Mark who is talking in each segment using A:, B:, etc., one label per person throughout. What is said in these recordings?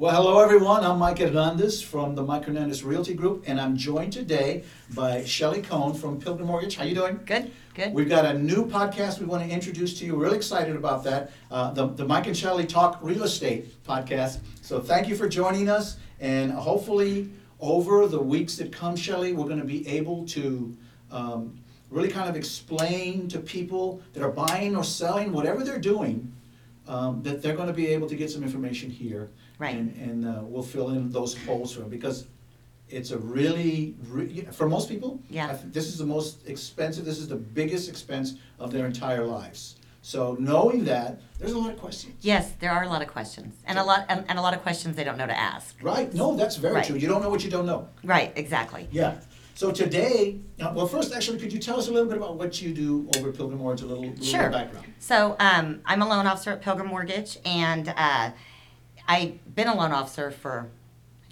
A: Well, hello everyone. I'm Mike Hernandez from the Mike Hernandez Realty Group, and I'm joined today by Shelly Cohn from Pilgrim Mortgage. How you doing?
B: Good, good.
A: We've got a new podcast we want to introduce to you. We're Really excited about that. Uh, the, the Mike and Shelly Talk Real Estate podcast. So thank you for joining us, and hopefully over the weeks that come, Shelly, we're going to be able to um, really kind of explain to people that are buying or selling, whatever they're doing, um, that they're going to be able to get some information here.
B: Right.
A: And, and uh, we'll fill in those holes for them because it's a really, re- for most people,
B: Yeah.
A: I think this is the most expensive, this is the biggest expense of their entire lives. So knowing that, there's a lot of questions.
B: Yes, there are a lot of questions, and a lot, and, and a lot of questions they don't know to ask.
A: Right, no, that's very
B: Right.
A: true. You don't know what you don't know.
B: Right, exactly.
A: Yeah. So today, uh, well, first, actually, could you tell us a little bit about what you do over at Pilgrim Mortgage, a little, little
B: Sure.
A: background?
B: So, um, I'm a loan officer at Pilgrim Mortgage, and uh, I've been a loan officer for,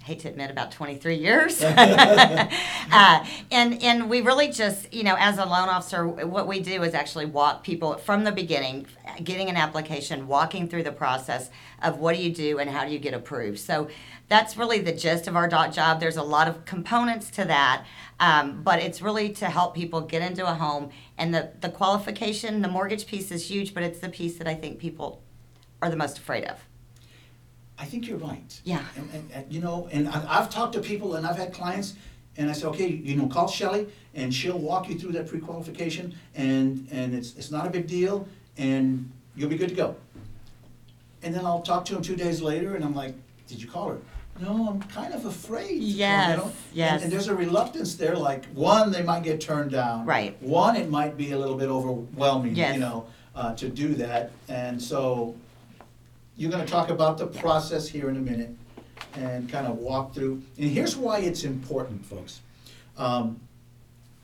B: I hate to admit, about 23 years. uh, and and we really just, you know, as a loan officer, what we do is actually walk people from the beginning, getting an application, walking through the process of what do you do and how do you get approved. So that's really the gist of our dot job. There's a lot of components to that, um, but it's really to help people get into a home. And the, the qualification, the mortgage piece is huge, but it's the piece that I think people are the most afraid of.
A: I think you're right.
B: Yeah.
A: And, and, and, you know, and I, I've talked to people and I've had clients, and I say, okay, you know, call Shelly and she'll walk you through that pre-qualification, and and it's it's not a big deal, and you'll be good to go. And then I'll talk to him two days later, and I'm like, did you call her? No, I'm kind of afraid. call," you
B: Yes.
A: And-
B: yes.
A: And, there's a reluctance there. Like one, they might get turned down.
B: Right.
A: One, it might be a little bit overwhelming.
B: Yes.
A: You know, uh, to do that, and so you're gonna talk about the process here in a minute and kind of walk through. And here's why it's important, folks. Um,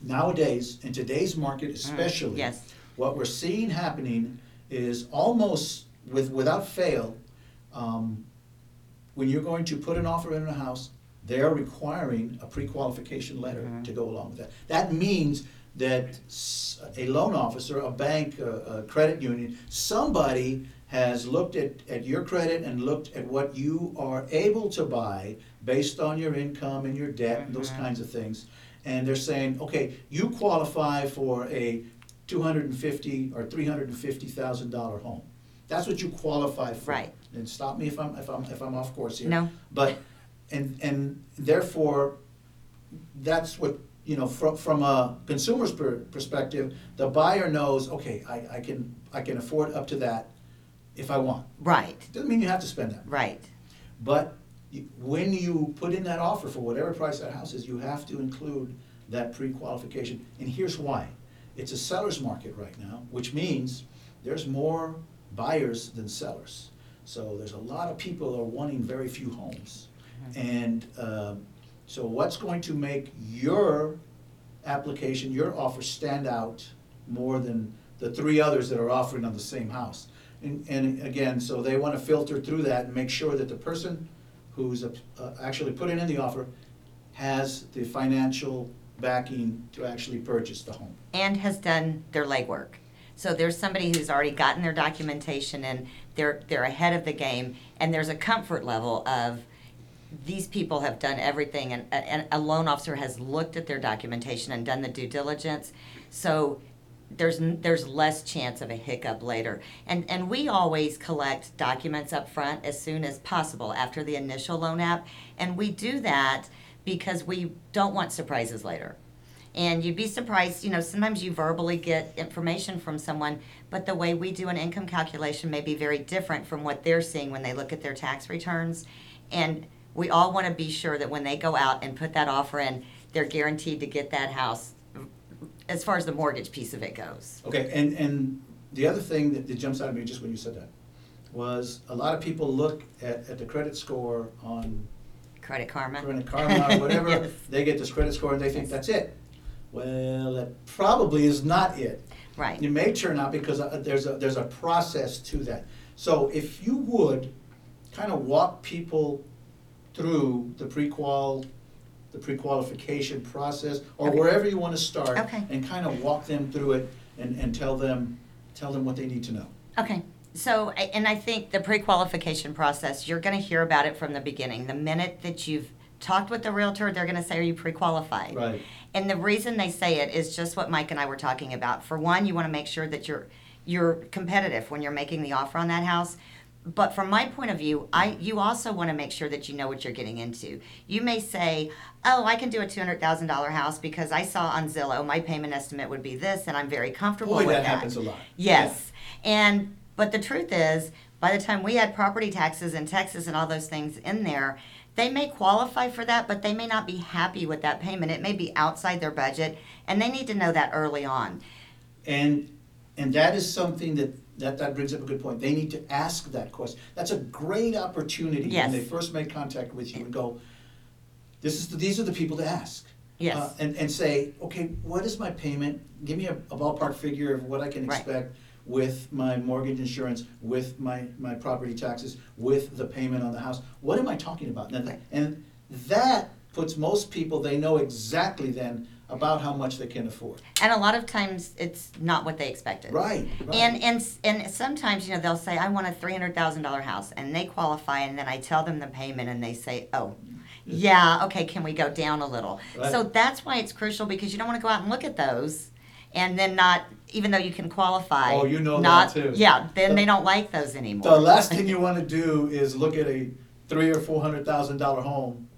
A: Nowadays, in today's market especially.
B: yes.
A: What we're seeing happening is almost with, without fail, um, when you're going to put an offer in a house, they're requiring a pre-qualification letter
B: Mhm.
A: to go along with that. That means that s- a loan officer, a bank, a, a credit union, somebody has looked at, at your credit and looked at what you are able to buy based on your income and your debt and those
B: Mhm.
A: kinds of things. And they're saying, okay, you qualify for a two hundred and fifty or three hundred and fifty thousand dollar home. That's what you qualify for.
B: Right.
A: And stop me if I'm, if I'm, if I'm off course here.
B: No.
A: But, and, and therefore, that's what, you know, from, from a consumer's per- perspective, the buyer knows, okay, I, I can, I can afford up to that if I want.
B: Right,
A: Doesn't mean you have to spend that.
B: right.
A: But you- when you put in that offer for whatever price that house is, you have to include that pre-qualification. And here's why. It's a seller's market right now, which means there's more buyers than sellers. So there's a lot of people are wanting very few homes. And um, so what's going to make your application, your offer stand out more than the three others that are offering on the same house? And, and again, so they want to filter through that and make sure that the person who's uh, actually putting in the offer has the financial backing to actually purchase the home.
B: And has done their legwork. So there's somebody who's already gotten their documentation and they're, they're ahead of the game. And there's a comfort level of, these people have done everything and, and a loan officer has looked at their documentation and done the due diligence. So there's, there's less chance of a hiccup later. And, and we always collect documents up front as soon as possible after the initial loan app. And we do that because we don't want surprises later. And you'd be surprised, you know, sometimes you verbally get information from someone, but the way we do an income calculation may be very different from what they're seeing when they look at their tax returns. And we all want to be sure that when they go out and put that offer in, they're guaranteed to get that house as far as the mortgage piece of it goes.
A: Okay, and, and the other thing that, that jumps out at me just when you said that was a lot of people look at, at the credit score on
B: Credit Karma.
A: Credit Karma or whatever,
B: Yes.
A: they get this credit score and they think that's it. Well, that probably is not it.
B: Right.
A: It may turn out because uh, there's a, there's a process to that. So if you would kind of walk people through the pre-qual, the pre-qualification process, or
B: Okay.
A: wherever you want to start.
B: Okay.
A: And kind of walk them through it and, and tell them, tell them what they need to know.
B: Okay. So, I- and I think the pre-qualification process, you're gonna hear about it from the beginning. The minute that you've talked with the realtor, they're gonna say, are you pre-qualified?
A: Right.
B: And the reason they say it is just what Mike and I were talking about. For one, you wanna make sure that you're, you're competitive when you're making the offer on that house. But from my point of view, I, you also wanna make sure that you know what you're getting into. You may say, oh, I can do a two hundred thousand dollar house because I saw on Zillow, my payment estimate would be this, and I'm very comfortable
A: Boy,
B: with
A: that happens a lot.
B: Yes. And but the truth is, by the time we had property taxes in Texas and all those things in there, they may qualify for that, but they may not be happy with that payment. It may be outside their budget, and they need to know that early on.
A: And, and that is something that, that, that brings up a good point. They need to ask that question. That's a great opportunity
B: Yes.
A: when they first make contact with you and go, this is, the these are the people to ask.
B: Yes.
A: Uh, And, and say, okay, what is my payment? Give me a a ballpark figure of what I can
B: Right.
A: expect with my mortgage insurance, with my, my property taxes, with the payment on the house. What am I talking about? And,
B: Right.
A: and that puts most people, they know exactly then about how much they can afford.
B: And a lot of times, it's not what they expected.
A: Right, right.
B: And and and sometimes you know they'll say I want a three hundred thousand dollar house, and they qualify, and then I tell them the payment, and they say, oh, yeah, okay, can we go down a little?
A: Right.
B: So that's why it's crucial because you don't want to go out and look at those, and then not even though you can qualify.
A: Oh, you know that
B: not,
A: too.
B: Yeah, then
A: The-
B: they don't like those anymore.
A: The last thing you want to do is look at a three or four hundred thousand dollar home,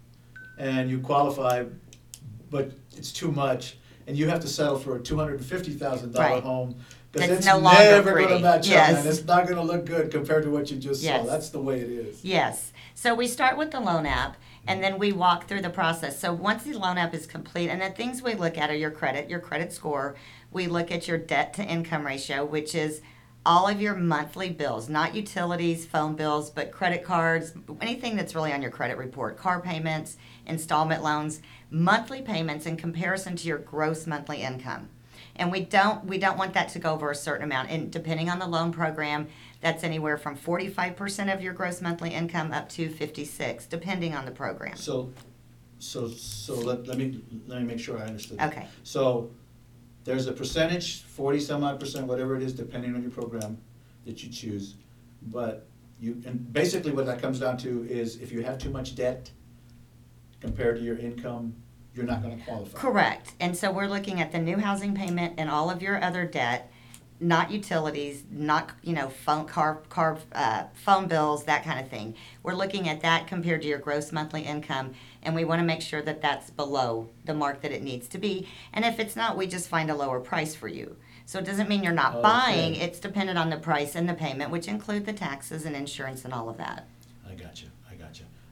A: and you qualify, but it's too much, and you have to settle for a two hundred and fifty thousand dollar
B: Right.
A: home. Because
B: That's
A: it's
B: no longer
A: never going to match up,
B: Yes.
A: and it's not going to look good compared to what you just
B: Yes.
A: saw. That's the way it is.
B: Yes. So we start with the loan app and then we walk through the process. So once the loan app is complete, and the things we look at are your credit, your credit score. We look at your debt to income ratio, which is all of your monthly bills, not utilities, phone bills, but credit cards, anything that's really on your credit report, car payments, installment loans, monthly payments in comparison to your gross monthly income. And we don't we don't want that to go over a certain amount. And depending on the loan program, that's anywhere from 45% of your gross monthly income up to 56, depending on the program.
A: So, so, so let, let me, let me make sure I understood. that.
B: Okay.
A: So, there's a percentage, forty some odd percent, whatever it is, depending on your program that you choose. But you, and basically what that comes down to is if you have too much debt compared to your income, you're not gonna qualify.
B: Correct. And so we're looking at the new housing payment and all of your other debt, not utilities, not, you know, phone, car, car, uh, phone bills, that kind of thing. We're looking at that compared to your gross monthly income, and we want to make sure that that's below the mark that it needs to be. And if it's not, we just find a lower price for you. So it doesn't mean you're not
A: Okay.
B: buying, it's dependent on the price and the payment, which include the taxes and insurance and all of that.
A: I got you, I got you.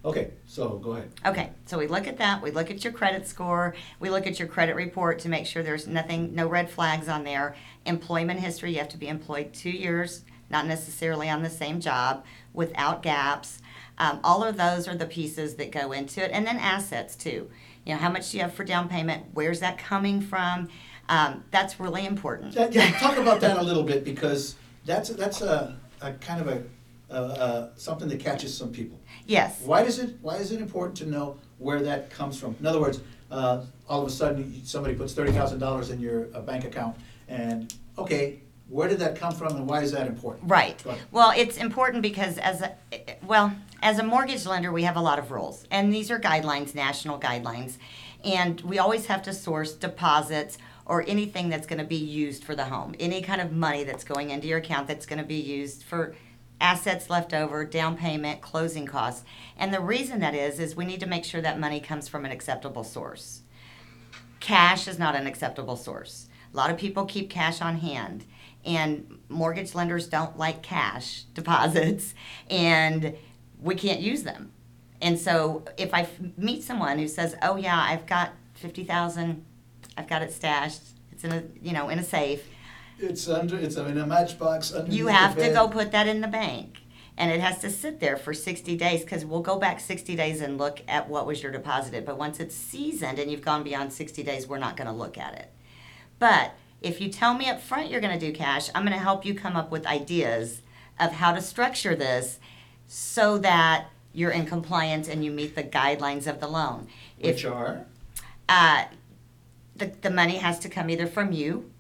A: Okay, so go ahead.
B: Okay, so we look at that, we look at your credit score, we look at your credit report to make sure there's nothing, no red flags on there. Employment history, you have to be employed two years, not necessarily on the same job, without gaps. Um, all of those are the pieces that go into it, and then assets too. You know, how much do you have for down payment? Where's that coming from? Um, that's really important.
A: Yeah, yeah, talk about that a little bit, because that's, that's a, a kind of a, uh, uh, something that catches some people.
B: Yes,
A: Why does it, why is it important to know where that comes from? In other words, uh, all of a sudden, somebody puts thirty thousand dollars in your uh, bank account, and, okay, where did that come from and why is that important?
B: Right.
A: Go ahead.
B: Well, it's important because as a well, as a mortgage lender, we have a lot of rules, and these are guidelines, national guidelines, and we always have to source deposits or anything that's going to be used for the home, any kind of money that's going into your account that's going to be used for assets left over, down payment, closing costs. And the reason that is is we need to make sure that money comes from an acceptable source cash is not an acceptable source. A lot of people keep cash on hand, and mortgage lenders don't like cash deposits, and we can't use them. And so, if I f- meet someone who says, "Oh yeah, I've got fifty thousand, I've got it stashed. It's in a you know in a safe,"
A: It's under, it's in a matchbox underneath
B: you have to go put that in the bank and it has to sit there for 60 days because we'll go back 60 days and look at what was your deposited but once it's seasoned and you've gone beyond 60 days we're not going to look at it. But if you tell me up front you're going to do cash i'm going to help you come up with ideas of how to structure this so that you're in compliance and you meet the guidelines of the loan. If
A: Which are,
B: uh, the, the money has to come either from you.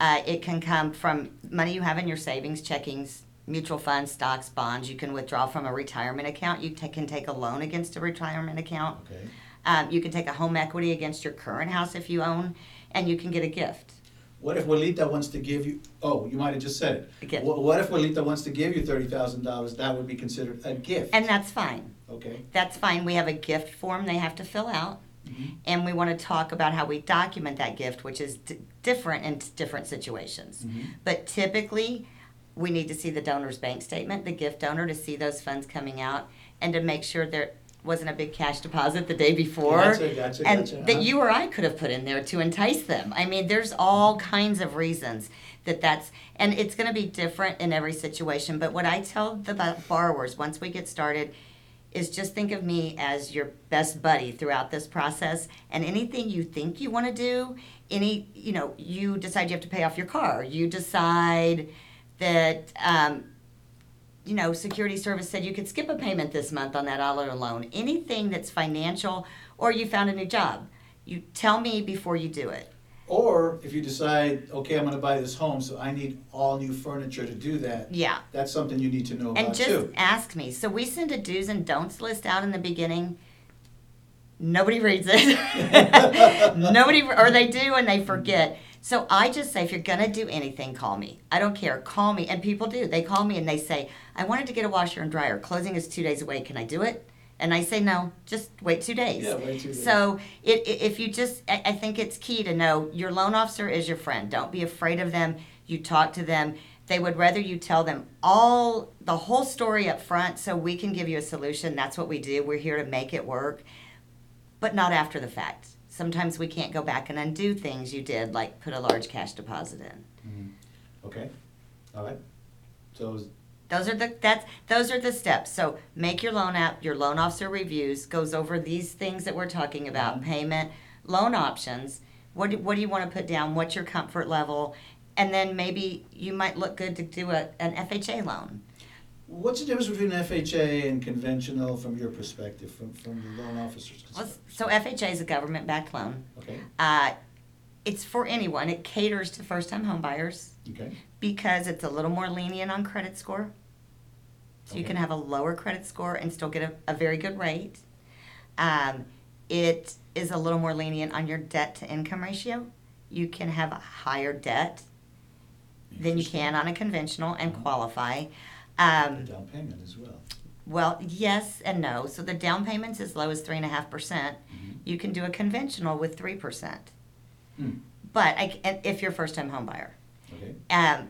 B: Uh, it can come from money you have in your savings, checkings, mutual funds, stocks, bonds. You can withdraw from a retirement account. You ta- can take a loan against a retirement account.
A: Okay,
B: Um, you can take a home equity against your current house if you own, and you can get a gift.
A: what if Walita wants to give you, oh, you might have just said
B: A
A: it.
B: gift.
A: What, what if Walita wants to give you thirty thousand dollars, that would be considered a gift?
B: And that's fine.
A: Okay,
B: That's fine. We have a gift form they have to fill out.
A: Mhm.
B: And we want to talk about how we document that gift, which is d- different in different situations.
A: Mhm.
B: But typically, we need to see the donor's bank statement, the gift donor, to see those funds coming out and to make sure there wasn't a big cash deposit the day before.
A: Gotcha, gotcha,
B: and
A: gotcha,
B: that
A: uh-huh.
B: you or I could have put in there to entice them. I mean, there's all kinds of reasons that that's, and it's going to be different in every situation. But what I tell the borrowers once we get started is just think of me as your best buddy throughout this process and anything you think you want to do any you know you decide you have to pay off your car. You decide that um, you know security service said you could skip a payment this month on that auto loan. Anything that's financial or you found a new job. You tell me before you do it.
A: Or if you decide, okay, I'm gonna buy this home, so I need all new furniture to do that,
B: yeah.
A: That's something you need to know
B: and
A: about
B: just
A: too.
B: ask me. So we send a do's and don'ts list out in the beginning nobody reads it. Nobody or they do and they forget. So i just say if you're going to do anything call me. I don't care. Call me. And people do. They call me and they say i wanted to get a washer and dryer. Closing is two days away. Can i do it? And i say no. Just wait two days.
A: Yeah, wait two days.
B: so it, i if you just I, I think it's key to know your loan officer is your friend. Don't be afraid of them. You talk to them. They would rather you tell them all the whole story up front so we can give you a solution. That's what we do. We're here to make it work but not after the fact. Sometimes we can't go back and undo things you did like put a large cash deposit in.
A: Mhm. Okay, all right, so, is-
B: those are the that's those are the steps. So make your loan app your loan officer reviews goes over these things that we're talking about
A: Mhm.
B: payment loan options. What do, what do you want to put down? What's your comfort level? And then maybe you might look good to do a, an fha loan
A: what's the difference between FHA and conventional from your perspective, from, from the loan officer's perspective?
B: so fha is a government-backed loan
A: Okay,
B: uh, it's for anyone it caters to first-time home buyers
A: okay,
B: because it's a little more lenient on credit score. So you
A: Okay.
B: can have a lower credit score and still get a, a very good rate. Um, it is a little more lenient on your debt to income ratio. You can have a higher debt than you can on a conventional and
A: Mhm.
B: Qualify.
A: The
B: Um,
A: down payment as well.
B: well, yes and no. So the down payment's as low as three and a half percent.
A: Mhm.
B: You can do a conventional with three percent.
A: Hmm,
B: But I, and if you're a first time home buyer.
A: Okay,
B: Um,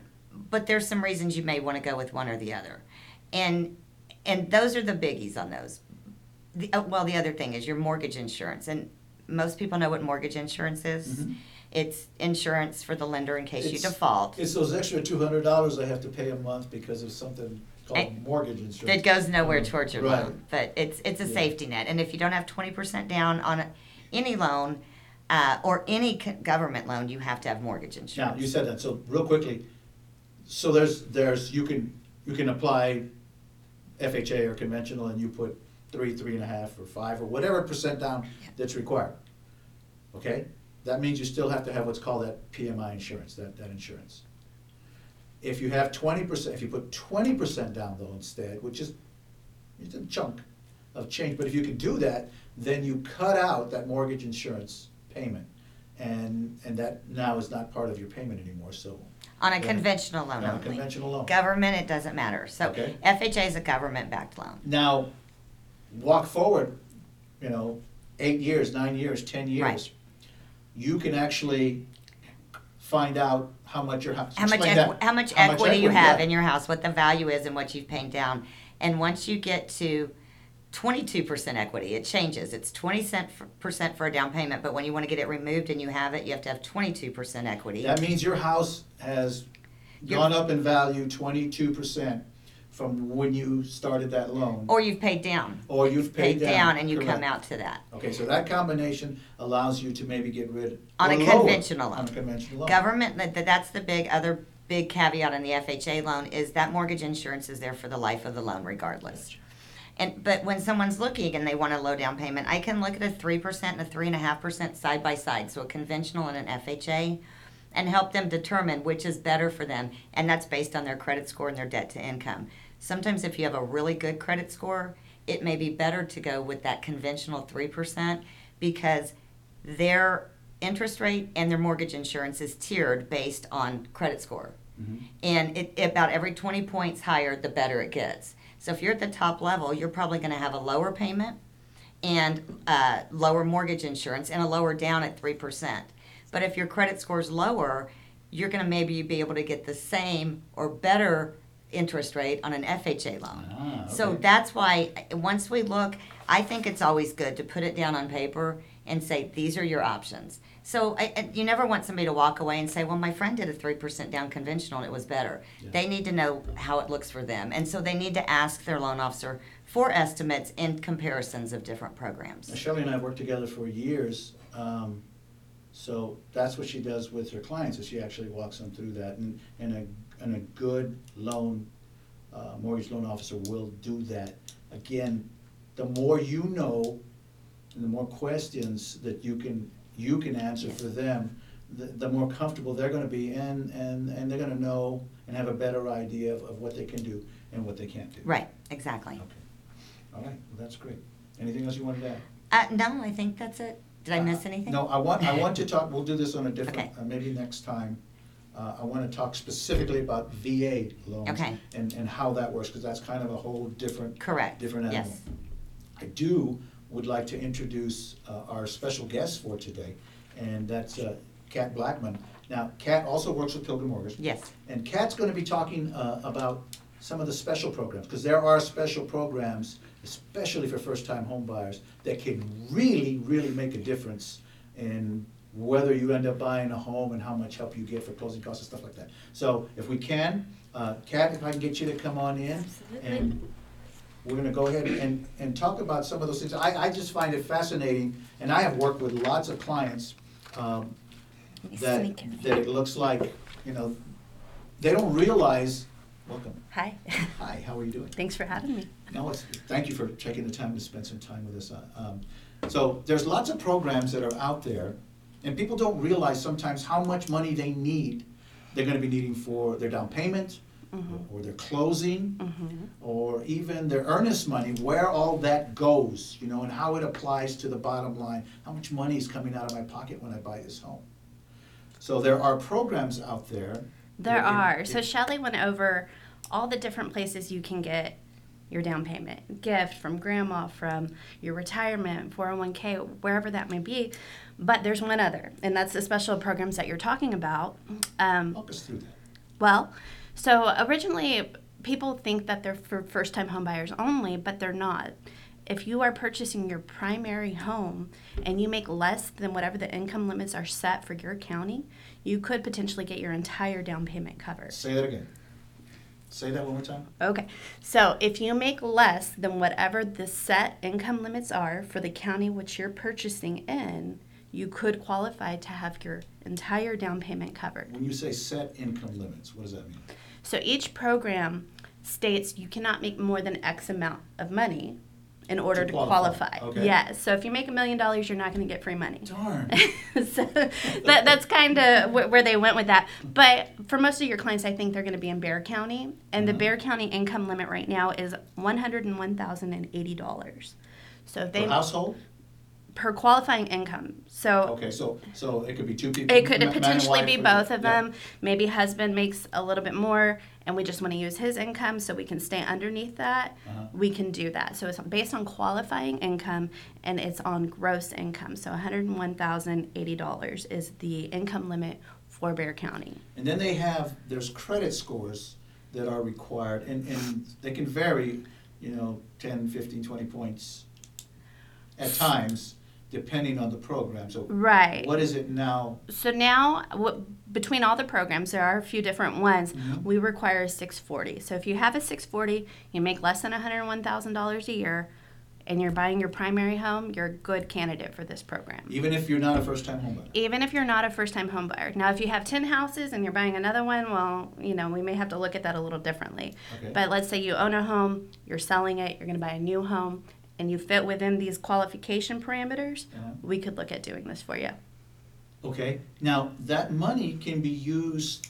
B: but there's some reasons you may want to go with one or the other, and and those are the biggies on those. The, uh, well, the other thing is your mortgage insurance, and most people know what mortgage insurance is.
A: Mhm.
B: It's insurance for the lender in case you
A: It's-
B: default.
A: it's those extra two hundred dollars I have to pay a month because of something called
B: And-
A: mortgage insurance.
B: That goes nowhere towards your
A: Right.
B: loan, but it's it's a
A: Yeah.
B: safety net. And if you don't have twenty percent down on any loan uh, or any government loan, you have to have mortgage insurance.
A: Now, you said that, so real quickly, so there's, there's, you can, you can apply FHA or conventional and you put three, three and a half, or five, or whatever percent down that's required. Okay? That means you still have to have what's called that PMI insurance, that, that insurance. If you have twenty percent, if you put twenty percent down though instead, which is, it's a chunk of change, but if you can do that, then you cut out that mortgage insurance payment. And, and that now is not part of your payment anymore, so.
B: on a conventional loan
A: On a
B: only.
A: conventional loan.
B: Government, it doesn't matter. So
A: Okay.
B: FHA is a government-backed loan.
A: Now, walk forward, you know, eight years, nine years, ten years.
B: Right.
A: You can actually find out how much your house.
B: How much,
A: explain
B: equi-
A: that.
B: how much equity you have
A: yeah.
B: in your house, what the value is and what you've paid down. And once you get to twenty-two percent equity, it changes. It's twenty percent for a down payment, but when you want to get it removed and you have it, you have to have twenty-two percent equity.
A: That means your house has
B: Your-
A: gone up in value twenty-two percent from when you started that loan.
B: Or you've paid down.
A: Or you've paid down.
B: and you come
A: correct.
B: out to that.
A: Okay, so that combination allows you to maybe get rid.
B: Of on
A: or
B: a
A: lower
B: conventional loan.
A: On a conventional loan.
B: Government, that, that's the big, other big caveat on the FHA loan is that mortgage insurance is there for the life of the loan regardless. And, but when someone's looking and they want a low down payment, I can look at a three percent and a three and a half percent side by side, so a conventional and an FHA. and help them determine which is better for them. And that's based on their credit score and their debt to income. Sometimes, if you have a really good credit score, it may be better to go with that conventional 3% because their interest rate and their mortgage insurance is tiered based on credit score.
A: Mhm.
B: And it, about every 20 points higher, the better it gets. So if you're at the top level, you're probably going to have a lower payment and uh, lower mortgage insurance and a lower down at 3%. But if your credit score is lower, you're going to maybe be able to get the same or better interest rate on an FHA loan.
A: Ah,
B: So that's why once we look, I think it's always good to put it down on paper and say these are your options. So I, I- you never want somebody to walk away and say, "Well, my friend did a three percent down conventional and it was better."
A: Yeah.
B: They need to know how it looks for them, and so they need to ask their loan officer for estimates and comparisons of different programs.
A: Now, Shelly and I have worked together for years, um, so that's what she does with her clients, is she actually walks them through that, and, and a, and a good loan, uh, mortgage loan officer will do that. Again, the more you know, and the more questions that you can, you can answer for them, the, the more comfortable they're gonna be, and, and, and they're gonna know and have a better idea of, of what they can do and what they can't do.
B: Right, exactly.
A: Okay, all right, well, that's great. Anything else you wanted to add?
B: Uh, no, I think that's it. Did I miss anything?
A: No, I want, I want to talk, we'll do this on a different,
B: Okay.
A: uh, maybe next time. Uh, I want to talk specifically about VA loans.
B: Okay.
A: And, and how that works, because that's kind of a whole different.
B: Correct,
A: Different animal.
B: yes.
A: I do, would like to introduce uh, our special guest for today, and that's uh, Kat Blackmon. Now, Kat also works with Pilgrim Mortgage.
B: Yes.
A: And Kat's gonna be talking uh, about some of the special programs, because there are special programs, especially for first-time home buyers, that can really, really make a difference in whether you end up buying a home and how much help you get for closing costs and stuff like that. So if we can, uh, Kat, if I can get you to come on in, Absolutely. and we're gonna go ahead and, and talk about some of those things. I, I just find it fascinating, and I have worked with lots of clients, um, that, that it looks like, you know, they don't realize, welcome,
C: Hi.
A: hi, how are you doing?
C: Thanks for having me.
A: No, it's, thank you for taking the time to spend some time with us. Uh, um, So there's lots of programs that are out there, and people don't realize sometimes how much money they need, they're gonna be needing for their down payment, mm-hmm. or their closing, mm-hmm. or even their earnest money, where all that goes, you know, and how it applies to the bottom line. How much money is coming out of my pocket when I buy this home? So there are programs out there.
C: There
A: in-
C: are. So
A: in-
C: Shelly went over all the different places you can get your down payment, gift from grandma, from your retirement, 401k, wherever that may be. But there's one other, and that's the special programs that you're talking about. Um,
A: Walk us through that.
C: Well, so originally people think that they're for first time homebuyers only, but they're not. If you are purchasing your primary home and you make less than whatever the income limits are set for your county, you could potentially get your entire down payment covered.
A: Say that again. Say that one more time.
C: Okay, so if you make less than whatever the set income limits are for the county which you're purchasing in, you could qualify to have your entire down payment covered.
A: When you say set income limits, what does that mean?
C: So each program states you cannot make more than X amount of money in order
A: To
C: to,
A: qualify,
C: qualify.
A: okay.
C: Yes. So if you make a million dollars, you're not going to get free money.
A: Darn.
C: so that, that's kind of wh- where they went with that. But for most of your clients, I think they're going to be in Bexar County, and the
A: Mhm.
C: Bexar County income limit right now is one hundred and one thousand and eighty dollars. So if they
A: Per household?
C: Per qualifying income. So
A: Okay, so, so it could be two people?
C: it could
A: ma- man and
C: potentially
A: wife,
C: be
A: or-
C: both of
A: yeah.
C: them. Maybe husband makes a little bit more, and we just want to use his income so we can stay underneath that.
A: Uh-huh.
C: We can do that. So it's based on qualifying income, and it's on gross income. So one hundred and one thousand eighty dollars is the income limit for Bexar County.
A: And then they have, there's credit scores that are required, and, and they can vary, you know, 10, 15, 20 points at times, depending on the program. So
C: Right.
A: what is it now?
C: So now, w- between all the programs, there are a few different ones.
A: Mhm.
C: We require a 640. So if you have a 640, you make less than $101,000 a year, and you're buying your primary home, you're a good candidate for this program.
A: Even if you're not a first-time homebuyer?
C: Even if you're not a first-time homebuyer. Now, if you have 10 houses and you're buying another one, well, you know, we may have to look at that a little differently.
A: Okay.
C: But let's say you own a home, you're selling it, you're going to buy a new home, and you fit within these qualification parameters,
A: Uh-huh.
C: we could look at doing this for you.
A: Okay, now, that money can be used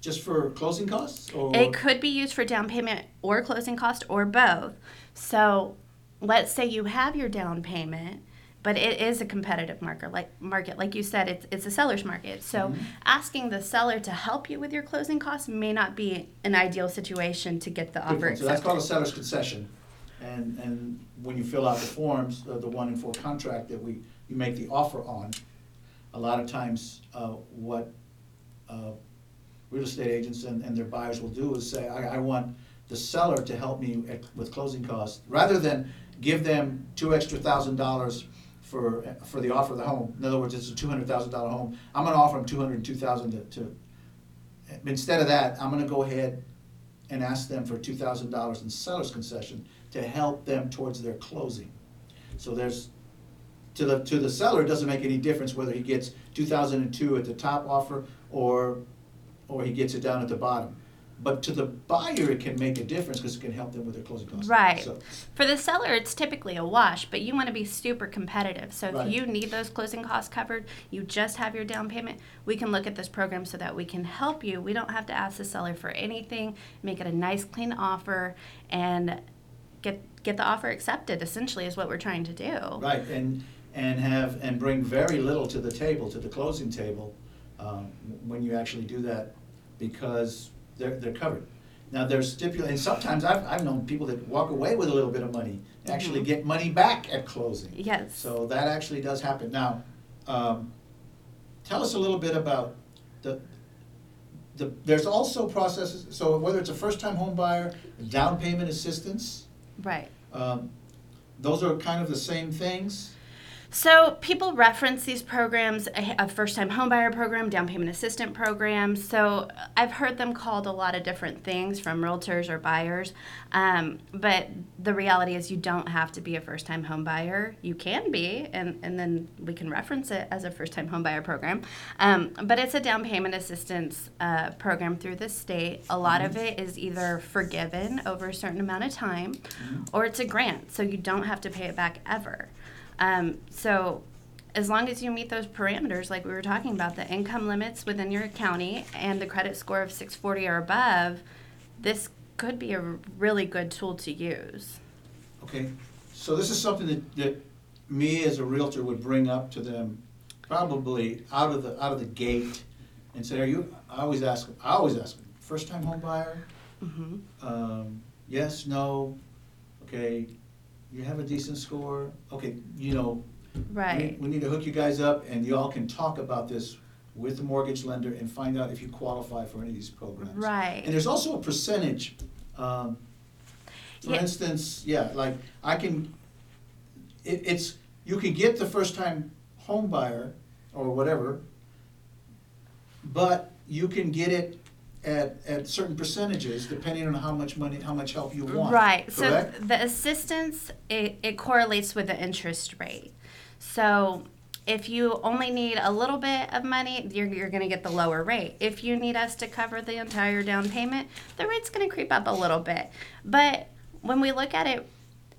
A: just for closing costs, or?
C: It could be used for down payment or closing cost or both. So let's say you have your down payment, but it is a competitive market like market like you said it's, it's a seller's market so
A: Mhm.
C: asking the seller to help you with your closing costs may not be an ideal situation to get the
A: Good
C: offer
A: point. So that's
C: accepted.
A: called a seller's concession. And, and when you fill out the forms, uh, the one in four contract that we, you make the offer on, a lot of times, uh, what, uh, real estate agents and, and their buyers will do is say, I, I want the seller to help me at- with closing costs, rather than give them two extra thousand dollars for, for the offer of the home. In other words, it's a two hundred thousand dollar home, I'm gonna offer them two hundred and two thousand to, to, instead of that, I'm gonna go ahead and ask them for two thousand dollars in seller's concession to help them towards their closing. So there's, to the, to the seller, it doesn't make any difference whether he gets two thousand and two at the top offer or, or he gets it down at the bottom. But to the buyer, it can make a difference because it can help them with their closing costs.
C: Right.
A: So,
C: For the seller, it's typically a wash, but you want to be super competitive. So if
A: Right.
C: you need those closing costs covered, you just have your down payment, we can look at this program so that we can help you. We don't have to ask the seller for anything, make it a nice, clean offer, and get get the offer accepted. Essentially, is what we're trying to do.
A: Right, and, and have, and bring very little to the table, to the closing table, um, when you actually do that, because they're, they're covered. Now, there's stipula, and sometimes I've, I've known people that walk away with a little bit of money, actually
C: Mhm.
A: get money back at closing.
C: Yes.
A: So that actually does happen. Now, um, tell us a little bit about the, the, there's also processes, so whether it's a first-time home buyer, down payment assistance,
C: Right.
A: um, those are kind of the same things?
C: So people reference these programs, a, a first-time homebuyer program, down payment assistant program. So I've heard them called a lot of different things from realtors or buyers. Um, but the reality is, you don't have to be a first-time homebuyer. You can be, and, and then we can reference it as a first-time homebuyer program. Um, but it's a down payment assistance uh, program through the state. A lot of it is either forgiven over a certain amount of time, or it's a grant, so you don't have to pay it back ever. Um, so as long as you meet those parameters, like we were talking about, the income limits within your county and the credit score of 640 or above, this could be a really good tool to use.
A: Okay, so this is something that, that me as a realtor would bring up to them probably out of the, out of the gate and say, are you, I always ask, I always ask, first time home buyer?
C: hmm
A: Um, yes, no, okay, you have a decent score, okay, you know, we-
C: Right.
A: We need to hook you guys up and y'all can talk about this with the mortgage lender and find out if you qualify for any of these programs.
C: Right.
A: And there's also a percentage, um, for
C: Yeah.
A: instance, yeah, like, I can, it, it's, you can get the first time home buyer or whatever, but you can get it at, at certain percentages depending on how much money, how much help you want.
C: Right.
A: Correct?
C: So the assistance it, it correlates with the interest rate. So if you only need a little bit of money, you're, you're going to get the lower rate. If you need us to cover the entire down payment, the rate's going to creep up a little bit. But when we look at it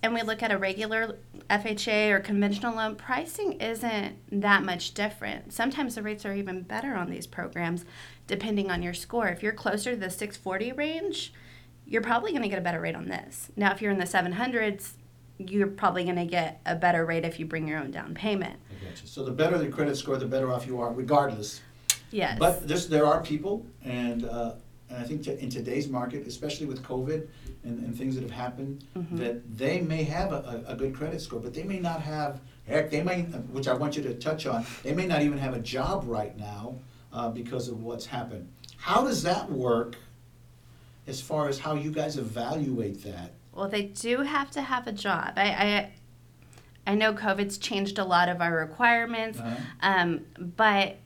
C: and we look at a regular FHA or conventional loan, pricing isn't that much different. Sometimes the rates are even better on these programs depending on your score. If you're closer to the 640 range, you're probably going to get a better rate on this. Now, if you're in the 700s, you're probably going to get a better rate if you bring your own down payment.
A: I got. So the better the credit score, the better off you are regardless.
C: Yes.
A: But there are people, and, uh, and I think in today's market, especially with COVID and, and things that have happened,
C: Mhm.
A: that they may have a, a, a good credit score, but they may not have, heck, they may, which I want you to touch on, they may not even have a job right now, uh, because of what's happened. How does that work as far as how you guys evaluate that?
C: Well, they do have to have a job. I, I, I know COVID's changed a lot of our requirements,
A: Uh-huh.
C: um, but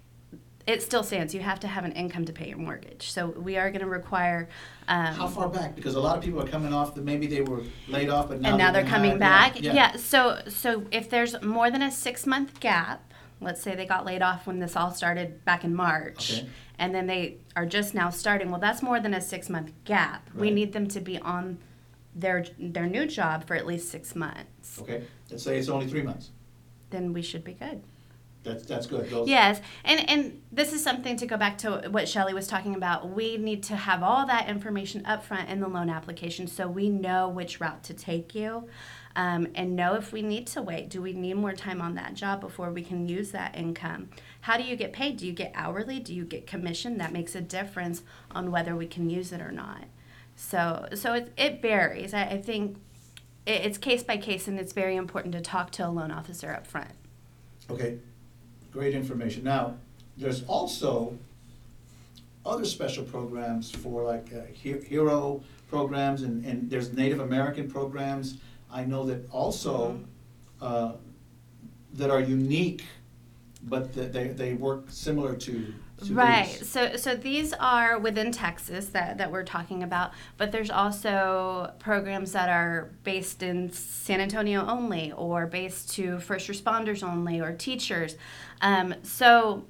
C: it still stands. You have to have an income to pay your mortgage. So we are going to require. Um,
A: How far back? Because a lot of people are coming off, that maybe they were laid off, but now
C: and now
A: they're
C: they're coming
A: hired.
C: back. Yeah. yeah. So so if there's more than a six month gap, let's say they got laid off when this all started back in March,
A: Okay.
C: and then they are just now starting. Well, that's more than a six month gap. We need them to be on their their new job for at least six months.
A: Okay, let's say it's only three months.
C: Then we should be good.
A: That's, that's good. Those-
C: Yes, and and this is something to go back to what Shelly was talking about. We need to have all that information up front in the loan application so we know which route to take you, um, and know if we need to wait. Do we need more time on that job before we can use that income? How do you get paid? Do you get hourly? Do you get commission? That makes a difference on whether we can use it or not. So so it it varies. I, I think it, it's case by case, and it's very important to talk to a loan officer up front.
A: Okay, great information. Now, there's also other special programs for like uh, he- hero programs and, and there's Native American programs. I know that also, uh, that are unique, but that they, they work similar to, to
C: Right. So so these are within Texas that, that we're talking about, but there's also programs that are based in San Antonio only or based to first responders only or teachers. Um, so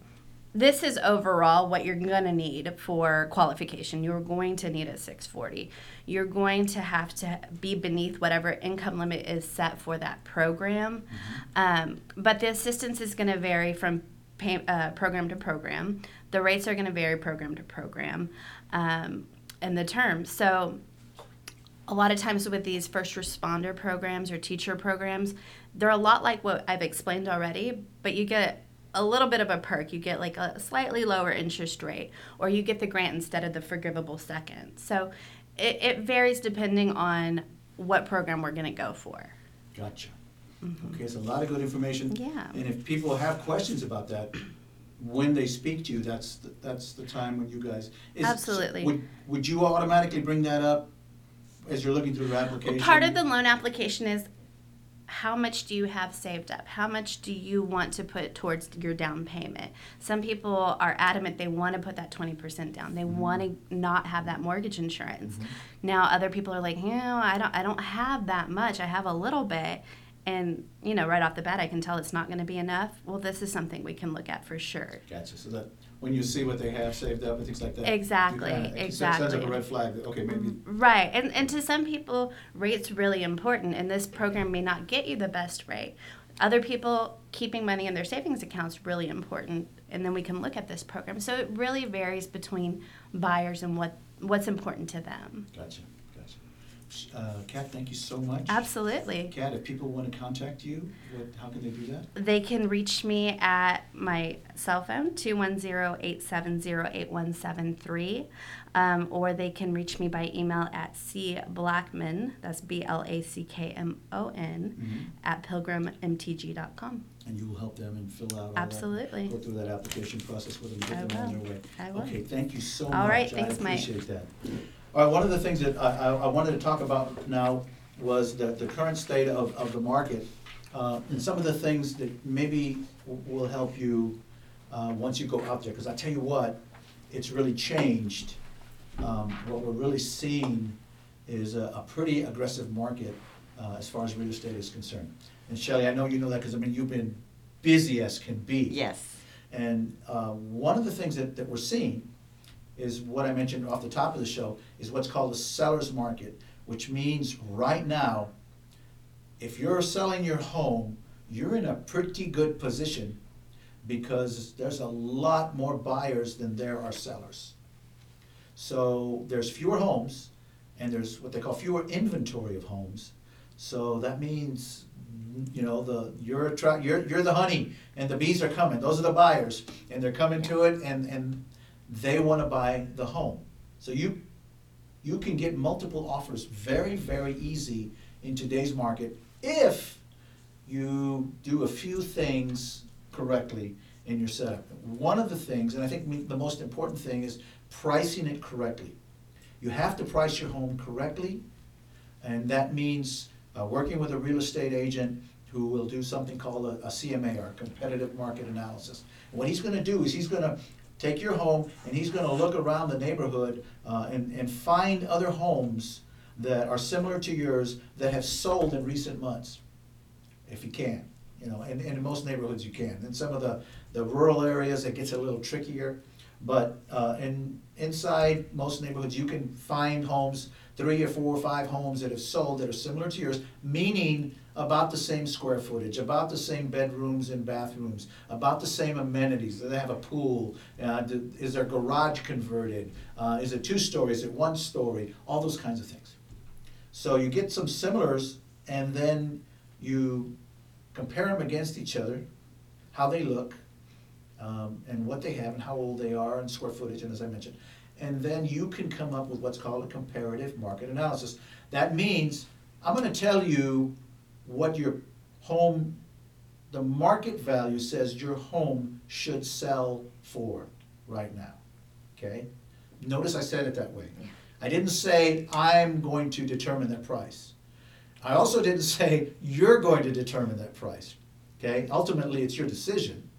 C: this is overall what you're going to need for qualification. You're going to need a 640. You're going to have to be beneath whatever income limit is set for that program. Um, but the assistance is going to vary from pay, uh, program to program. The rates are going to vary program to program um, and the terms. So a lot of times with these first responder programs or teacher programs, they're a lot like what I've explained already, but you get a little bit of a perk. You get like a slightly lower interest rate, or you get the grant instead of the forgivable second. So it, it varies depending on what program we're going to go for.
A: Gotcha. Okay, it's a lot of good information.
C: Yeah.
A: And if people have questions about that, when they speak to you, that's, the- that's the time when you guys. is-
C: Absolutely.
A: Would, would you automatically bring that up as you're looking through your application?
C: Part of the loan application is how much do you have saved up? How much do you want to put towards your down payment? Some people are adamant they want to put that 20% down. They mm-hmm. want to not have that mortgage insurance. Mm-hmm. Now other people are like, "You know, I don't I don't have that much. I have a little bit." And, you know, right off the bat I can tell it's not going to be enough. Well, this is something we can look at for sure.
A: Gotcha, so that, when you see what they have saved up and things like that.
C: Exactly,
A: kinda- it Sends up
C: exactly.
A: a red flag, that, okay, maybe, mm-hmm,
C: Right. And and to some people rate's really important and this program may not get you the best rate. Other people keeping money in their savings accounts really important and then we can look at this program. So it really varies between buyers and what what's important to them.
A: gotcha. Uh, Kat, thank you so much.
C: Absolutely.
A: Kat, if people want to contact you, what, how can they do that?
C: They can reach me at my cell phone, 210-870-8173, um, or they can reach me by email at cblackmon, that's B-L-A-C-K-M-O-N,
A: Mhm.
C: at pilgrimmtg.com.
A: And you will help them and fill out all that?
C: Absolutely.
A: Go through that application process with them,
C: I
A: get them on
C: will.
A: their way?
C: I will.
A: Okay, thank you so
C: All
A: much.
C: All right, thanks, Mike.
A: I appreciate that. All right, one of the things that I, I, I wanted to talk about now was the, the current state of, of the market. Uh, and some of the things that maybe w- will help you, uh, once you go out there, because I tell you what, it's really changed. Um, what we're really seeing is a, a pretty aggressive market, uh, as far as real estate is concerned. And Shelly, I know you know that, because I mean, you've been busy as can be.
B: Yes.
A: And uh, one of the things that, that we're seeing is what I mentioned off the top of the show, is what's called a seller's market, which means right now, if you're selling your home, you're in a pretty good position because there's a lot more buyers than there are sellers. So there's fewer homes, and there's what they call fewer inventory of homes. So that means, you know, the, you're attract, you're, you're the honey, and the bees are coming, those are the buyers, and they're coming to it, and, and they wanna buy the home. So you, you can get multiple offers very, very easy in today's market if you do a few things correctly in your setup. One of the things, and I think the most important thing, is pricing it correctly. You have to price your home correctly, and that means uh, working with a real estate agent who will do something called a, a CMA, or competitive market analysis. And What he's gonna do is he's gonna take your home and he's gonna look around the neighborhood uh, and, and find other homes that are similar to yours that have sold in recent months if you can, you know, and, and in most neighborhoods you can. In some of the, the rural areas, it gets a little trickier. But, uh, in, inside most neighborhoods, you can find homes three or four or five homes that have sold that are similar to yours, meaning about the same square footage, about the same bedrooms and bathrooms, about the same amenities. Do they have a pool? Uh, do- is their garage converted? Uh, is it two story? Is it one story? All those kinds of things. So you get some similars, and then you compare them against each other, how they look, um, and what they have, and how old they are, and square footage, and as I mentioned. And then you can come up with what's called a comparative market analysis. That means, I'm gonna tell you what your home, the market value says your home should sell for right now, okay? Notice I said it that way. I didn't say, I'm going to determine that price. I also didn't say, you're going to determine that price, okay? Ultimately, it's your decision.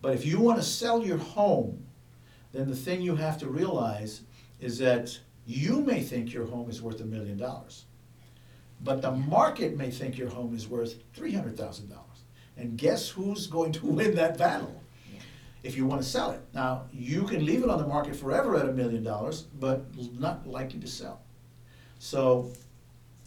A: But if you wanna sell your home, then the thing you have to realize is that you may think your home is worth a million dollars. But the market may think your home is worth three hundred thousand dollars. And guess who's going to win that battle? If you wanna sell it. Now, you can leave it on the market forever at a million dollars, but not likely to sell. So,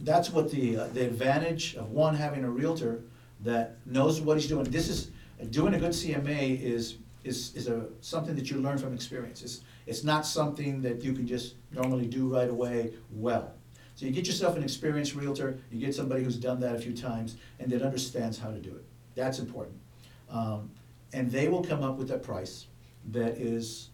A: that's what the, uh, the advantage of one, having a Realtor that knows what he's doing. This is, doing a good CMA is, is, is a, something that you learn from experience. It's, it's not something that you can just normally do right away well. So you get yourself an experienced Realtor, you get somebody who's done that a few times, and that understands how to do it. That's important. Um, and they will come up with a price that is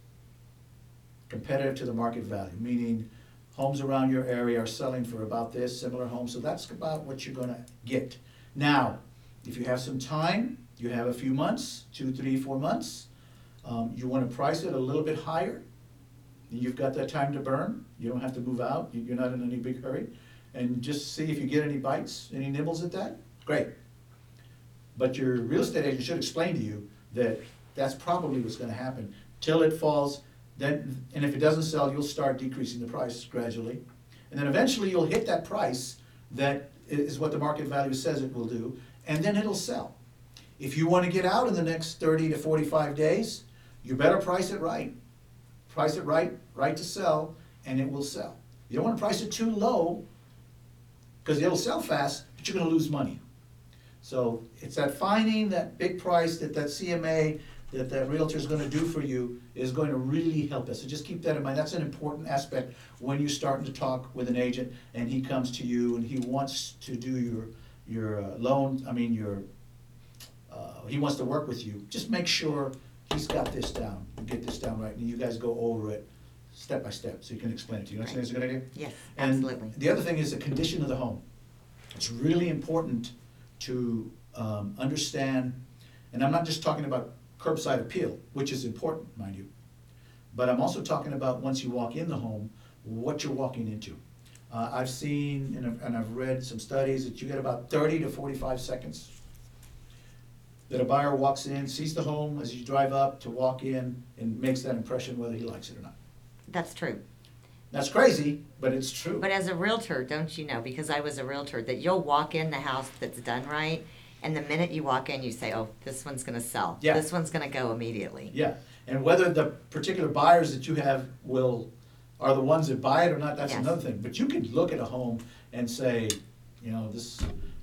A: competitive to the market value, meaning homes around your area are selling for about this, similar homes, so that's about what you're gonna get. Now, if you have some time, you have a few months, two, three, four months, um, you wanna price it a little bit higher, you've got that time to burn, you don't have to move out, you- you're not in any big hurry, and just see if you get any bites, any nibbles at that, great. But your real estate agent should explain to you that that's probably what's gonna happen, till it falls, then, and if it doesn't sell, you'll start decreasing the price gradually. And then eventually you'll hit that price that is what the market value says it will do, and then it'll sell. If you wanna get out in the next thirty to forty-five days, you better price it right. Price it right, right to sell, and it will sell. You don't wanna price it too low, cause it'll sell fast, but you're gonna lose money. So it's that finding that big price that that CMA, that that realtor is gonna do for you is going to really help us. So just keep that in mind. That's an important aspect when you're starting to talk with an agent and he comes to you and he wants to do your, your uh, loan, I mean, your, uh, he wants to work with you. Just make sure he's got this down, and get this down right, and you guys go over it step by step, so you can explain it to you. You understand it's a good idea?
B: Yes,
A: And
B: absolutely.
A: the other thing is the condition of the home. It's really important to um, understand, and I'm not just talking about curbside appeal, which is important, mind you, but I'm also talking about once you walk in the home, what you're walking into. Uh, I've seen and I've, and I've read some studies that you get about thirty to forty-five seconds that a buyer walks in, sees the home as you drive up to walk in, and makes that impression whether he likes it or not.
B: That's true.
A: That's crazy, but it's true.
B: But as a realtor, don't you know, because I was a realtor, that you'll walk in the house that's done right, and the minute you walk in, you say, oh, this one's gonna sell.
A: Yeah.
B: This one's gonna go immediately.
A: Yeah, and whether the particular buyers that you have will, are the ones that buy it or not, that's
B: Yes.
A: another thing. But you can look at a home and say, you know, this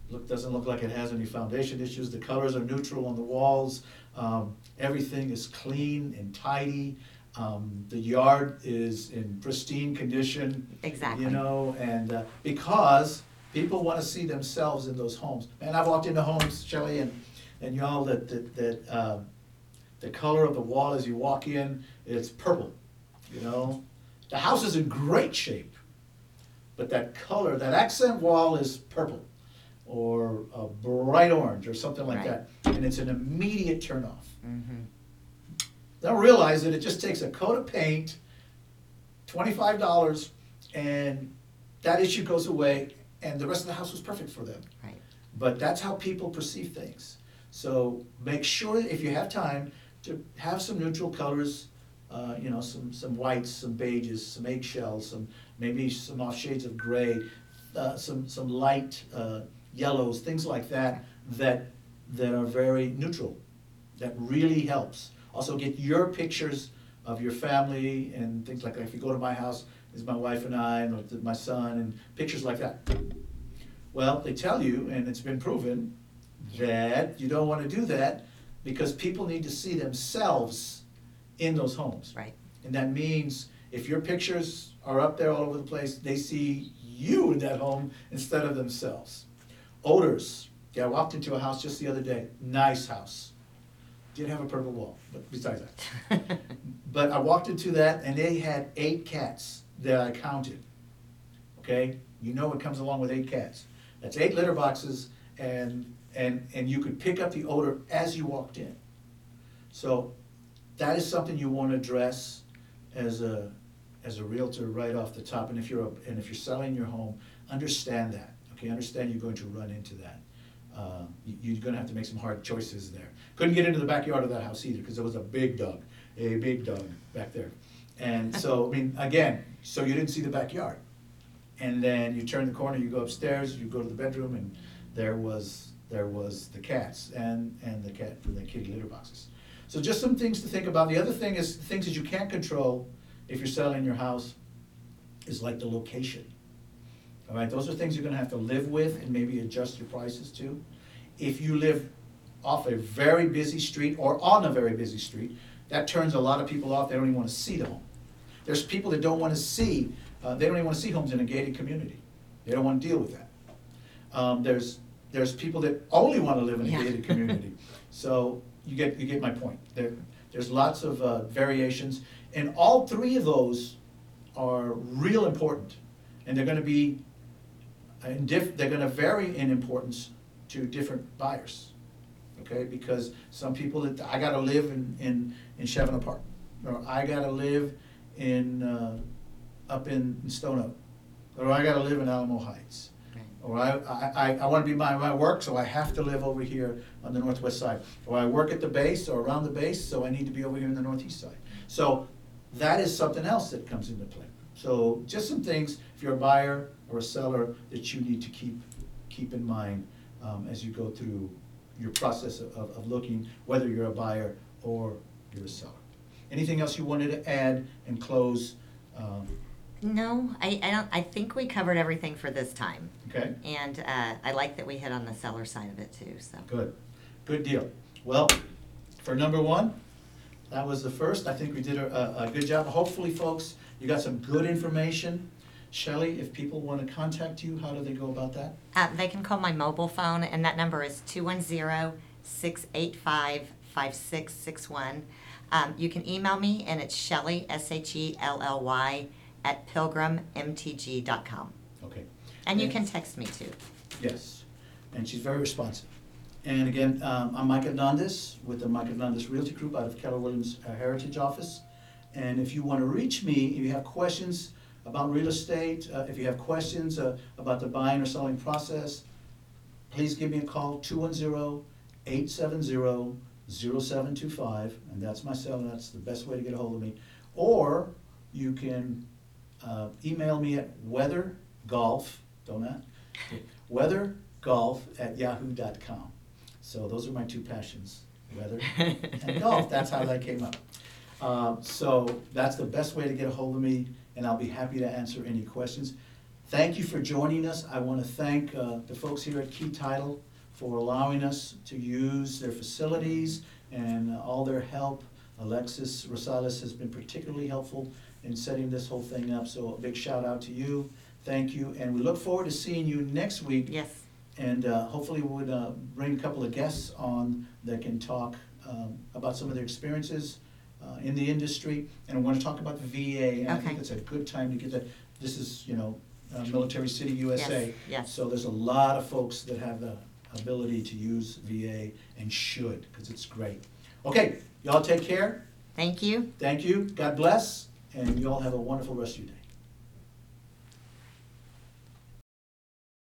A: look, doesn't look like it has any foundation issues, the colors are neutral on the walls, um, everything is clean and tidy, um, the yard is in pristine condition.
B: Exactly.
A: You know, and, uh, because people wanna see themselves in those homes. And I've walked into homes, Shelly, and, and y'all, that, that, that, um, the color of the wall as you walk in, it's purple, you know? The house is in great shape, but that color, that accent wall is purple, or a bright orange, or something like
B: Right.
A: that. And it's an immediate turnoff.
B: Mhm.
A: They'll realize that it just takes a coat of paint, twenty-five dollars, and that issue goes away, and the rest of the house was perfect for them.
B: Right.
A: But that's how people perceive things. So make sure, if you have time, to have some neutral colors, uh, you know, some, some whites, some beiges, some eggshells, some, maybe some off shades of gray, uh, some, some light, uh, yellows, things like that, that, that are very neutral. That really helps. Also get your pictures of your family and things like that. If you go to my house, is my wife and I, and my son, and pictures like that. Well, they tell you, and it's been proven, that you don't wanna do that because people need to see themselves in those homes.
B: Right.
A: And that means if your pictures are up there all over the place, they see you in that home instead of themselves. Odors. Yeah, I walked into a house just the other day, nice house. Didn't have a purple wall, but besides that. But I walked into that and they had eight cats that I counted. Okay? You know what comes along with eight cats. That's eight litter boxes and, and, and you could pick up the odor as you walked in. So that is something you want to address as a, as a realtor right off the top. And if you're, a- and if you're selling your home, understand that, okay? I Understand you're going to run into that. Uh, you- You're gonna have to make some hard choices there. Couldn't get into the backyard of that house either, because there was a big dog, a big dog back there. And so, I mean, again, so you didn't see the backyard. And then you turn the corner, you go upstairs, you go to the bedroom, and there was, there was the cats and, and the cat, for the kitty litter boxes. So just some things to think about. The other thing is, things that you can't control if you're selling your house is like the location. All right, those are things you're gonna have to live with and maybe adjust your prices to. If you live off a very busy street or on a very busy street, that turns a lot of people off, they don't even wanna see the home. There's people that don't wanna see, uh, they don't even wanna see homes in a gated community. They don't wanna deal with that. Um, there's, there's people that only wanna live in a
B: Yeah.
A: gated community. So you get, you get my point. There, there's lots of uh, variations, and all three of those are real important. And they're gonna be, in diff, they're gonna vary in importance to different buyers. Okay, because some people that, I gotta live in, in, in Shavano Park, or I gotta live in, uh, up in in Stone Oak, or I gotta live in Alamo Heights. Or I, I, I- I wanna be my, my work, so I have to live over here on the northwest side. Or I work at the base or around the base, so I need to be over here in the northeast side. So that is something else that comes into play. So just some things, if you're a buyer or a seller, that you need to keep, keep in mind um, as you go through your process of, of looking, whether you're a buyer or you're a seller. Anything else you wanted to add and close? Um,
B: No, I, I don't, I think we covered everything for this time.
A: Okay?
B: And, uh, I like that we hit on the seller side of it too, so.
A: Good, good deal. Well, for number one, that was the first. I think we did a, a, a good job. Hopefully, folks, you got some good information. Shelly, if people want to contact you, how do they go about that?
B: Uh, they can call my mobile phone, and that number is 210-685-5661. Um, you can email me, and it's Shelly, S-H-E-L-L-Y, at pilgrimmtg.com.
A: Okay,
B: And you can text me too.
A: yes, and she's very responsive. And again, um, I'm Mike Hernandez with the Mike Hernandez Realty Group out of Keller Williams uh, Heritage Office. And if you want to reach me, if you have questions about real estate, uh, if you have questions uh, about the buying or selling process, please give me a call, 210-870-0725, and that's my cell, and that's the best way to get a hold of me. Or you can uh, email me at weathergolf, don't that? weathergolf@yahoo.com. So those are my two passions, weather and golf. That's how that came up. Uh, So that's the best way to get a hold of me, and I'll be happy to answer any questions. Thank you for joining us. I want to thank uh, the folks here at Key Title for allowing us to use their facilities and all their help. Alexis Rosales has been particularly helpful in setting this whole thing up, so a big shout out to you. Thank you, and we look forward to seeing you next week.
B: Yes.
A: And uh, hopefully we'll uh, bring a couple of guests on that can talk um, about some of their experiences uh, in the industry. And I want to talk about the VA, and I
B: Okay.
A: think it's a good time to get that. This is, you know, uh, Military City USA.
B: Yes, yes.
A: So there's a lot of folks that have the ability to use VA and should, because it's great. Okay, y'all take care.
B: Thank you.
A: Thank you. God bless. And y'all have a wonderful rest of your day.